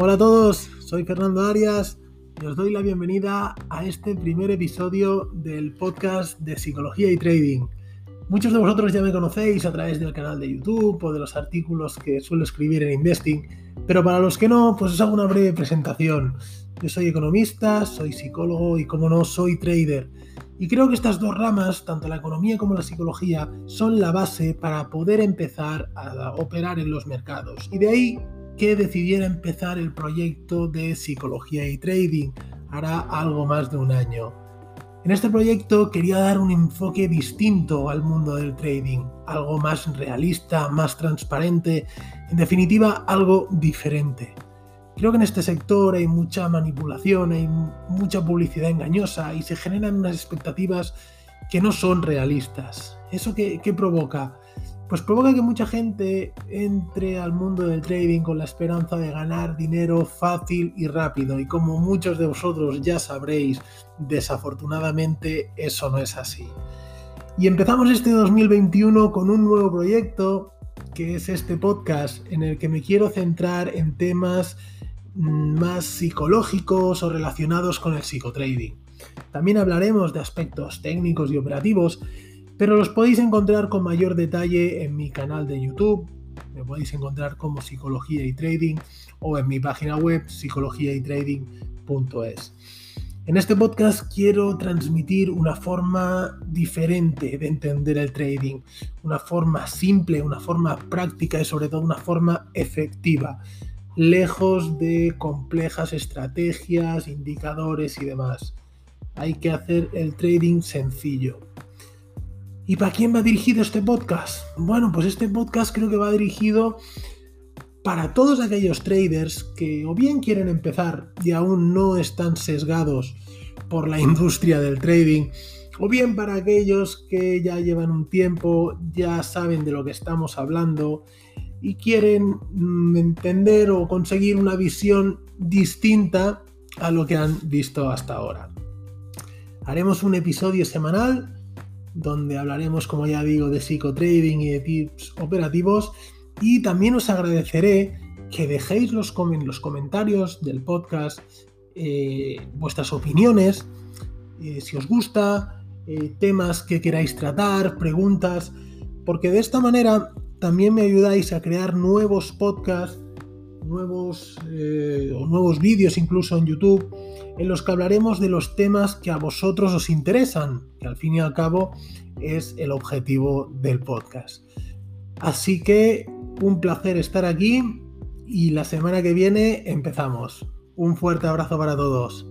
Hola a todos, soy Fernando Arias y os doy la bienvenida a este primer episodio del podcast de Psicología y Trading. Muchos de vosotros ya me conocéis a través del canal de YouTube o de los artículos que suelo escribir en Investing, pero para los que no, pues os hago una breve presentación. Yo soy economista, soy psicólogo y como no, soy trader. Y creo que estas dos ramas, tanto la economía como la psicología, son la base para poder empezar a operar en los mercados. Y de ahí que decidiera empezar el proyecto de psicología y trading hará algo más de un año. En este proyecto quería dar un enfoque distinto al mundo del trading, algo más realista, más transparente, en definitiva algo diferente. Creo que en este sector hay mucha manipulación, hay mucha publicidad engañosa y se generan unas expectativas que no son realistas. ¿Eso qué, qué provoca? Pues provoca que mucha gente entre al mundo del trading con la esperanza de ganar dinero fácil y rápido. Y como muchos de vosotros ya sabréis, desafortunadamente eso no es así. Y empezamos este 2021 con un nuevo proyecto, que es este podcast, en el que me quiero centrar en temas mm, más psicológicos o relacionados con el psicotrading. También hablaremos de aspectos técnicos y operativos, pero los podéis encontrar con mayor detalle en mi canal de YouTube, me podéis encontrar como Psicología y Trading o en mi página web psicologiaytrading.es. En este podcast quiero transmitir una forma diferente de entender el trading, una forma simple, una forma práctica y sobre todo una forma efectiva, lejos de complejas estrategias, indicadores y demás. Hay que hacer el trading sencillo. ¿Y para quién va dirigido este podcast? Bueno, pues este podcast creo que va dirigido para todos aquellos traders que o bien quieren empezar y aún no están sesgados por la industria del trading, o bien para aquellos que ya llevan un tiempo, ya saben de lo que estamos hablando y quieren mm, entender o conseguir una visión distinta a lo que han visto hasta ahora. Haremos un episodio semanal donde hablaremos, como ya digo, de psicotrading y de tips operativos. Y también os agradeceré que dejéis los, los comentarios del podcast eh, vuestras opiniones, eh, si os gusta, eh, temas que queráis tratar, preguntas, porque de esta manera también me ayudáis a crear nuevos podcasts, nuevos o nuevos vídeos incluso en YouTube en los que hablaremos de los temas que a vosotros os interesan, que al fin y al cabo es el objetivo del podcast. Así que un placer estar aquí y la semana que viene empezamos. Un fuerte abrazo para todos.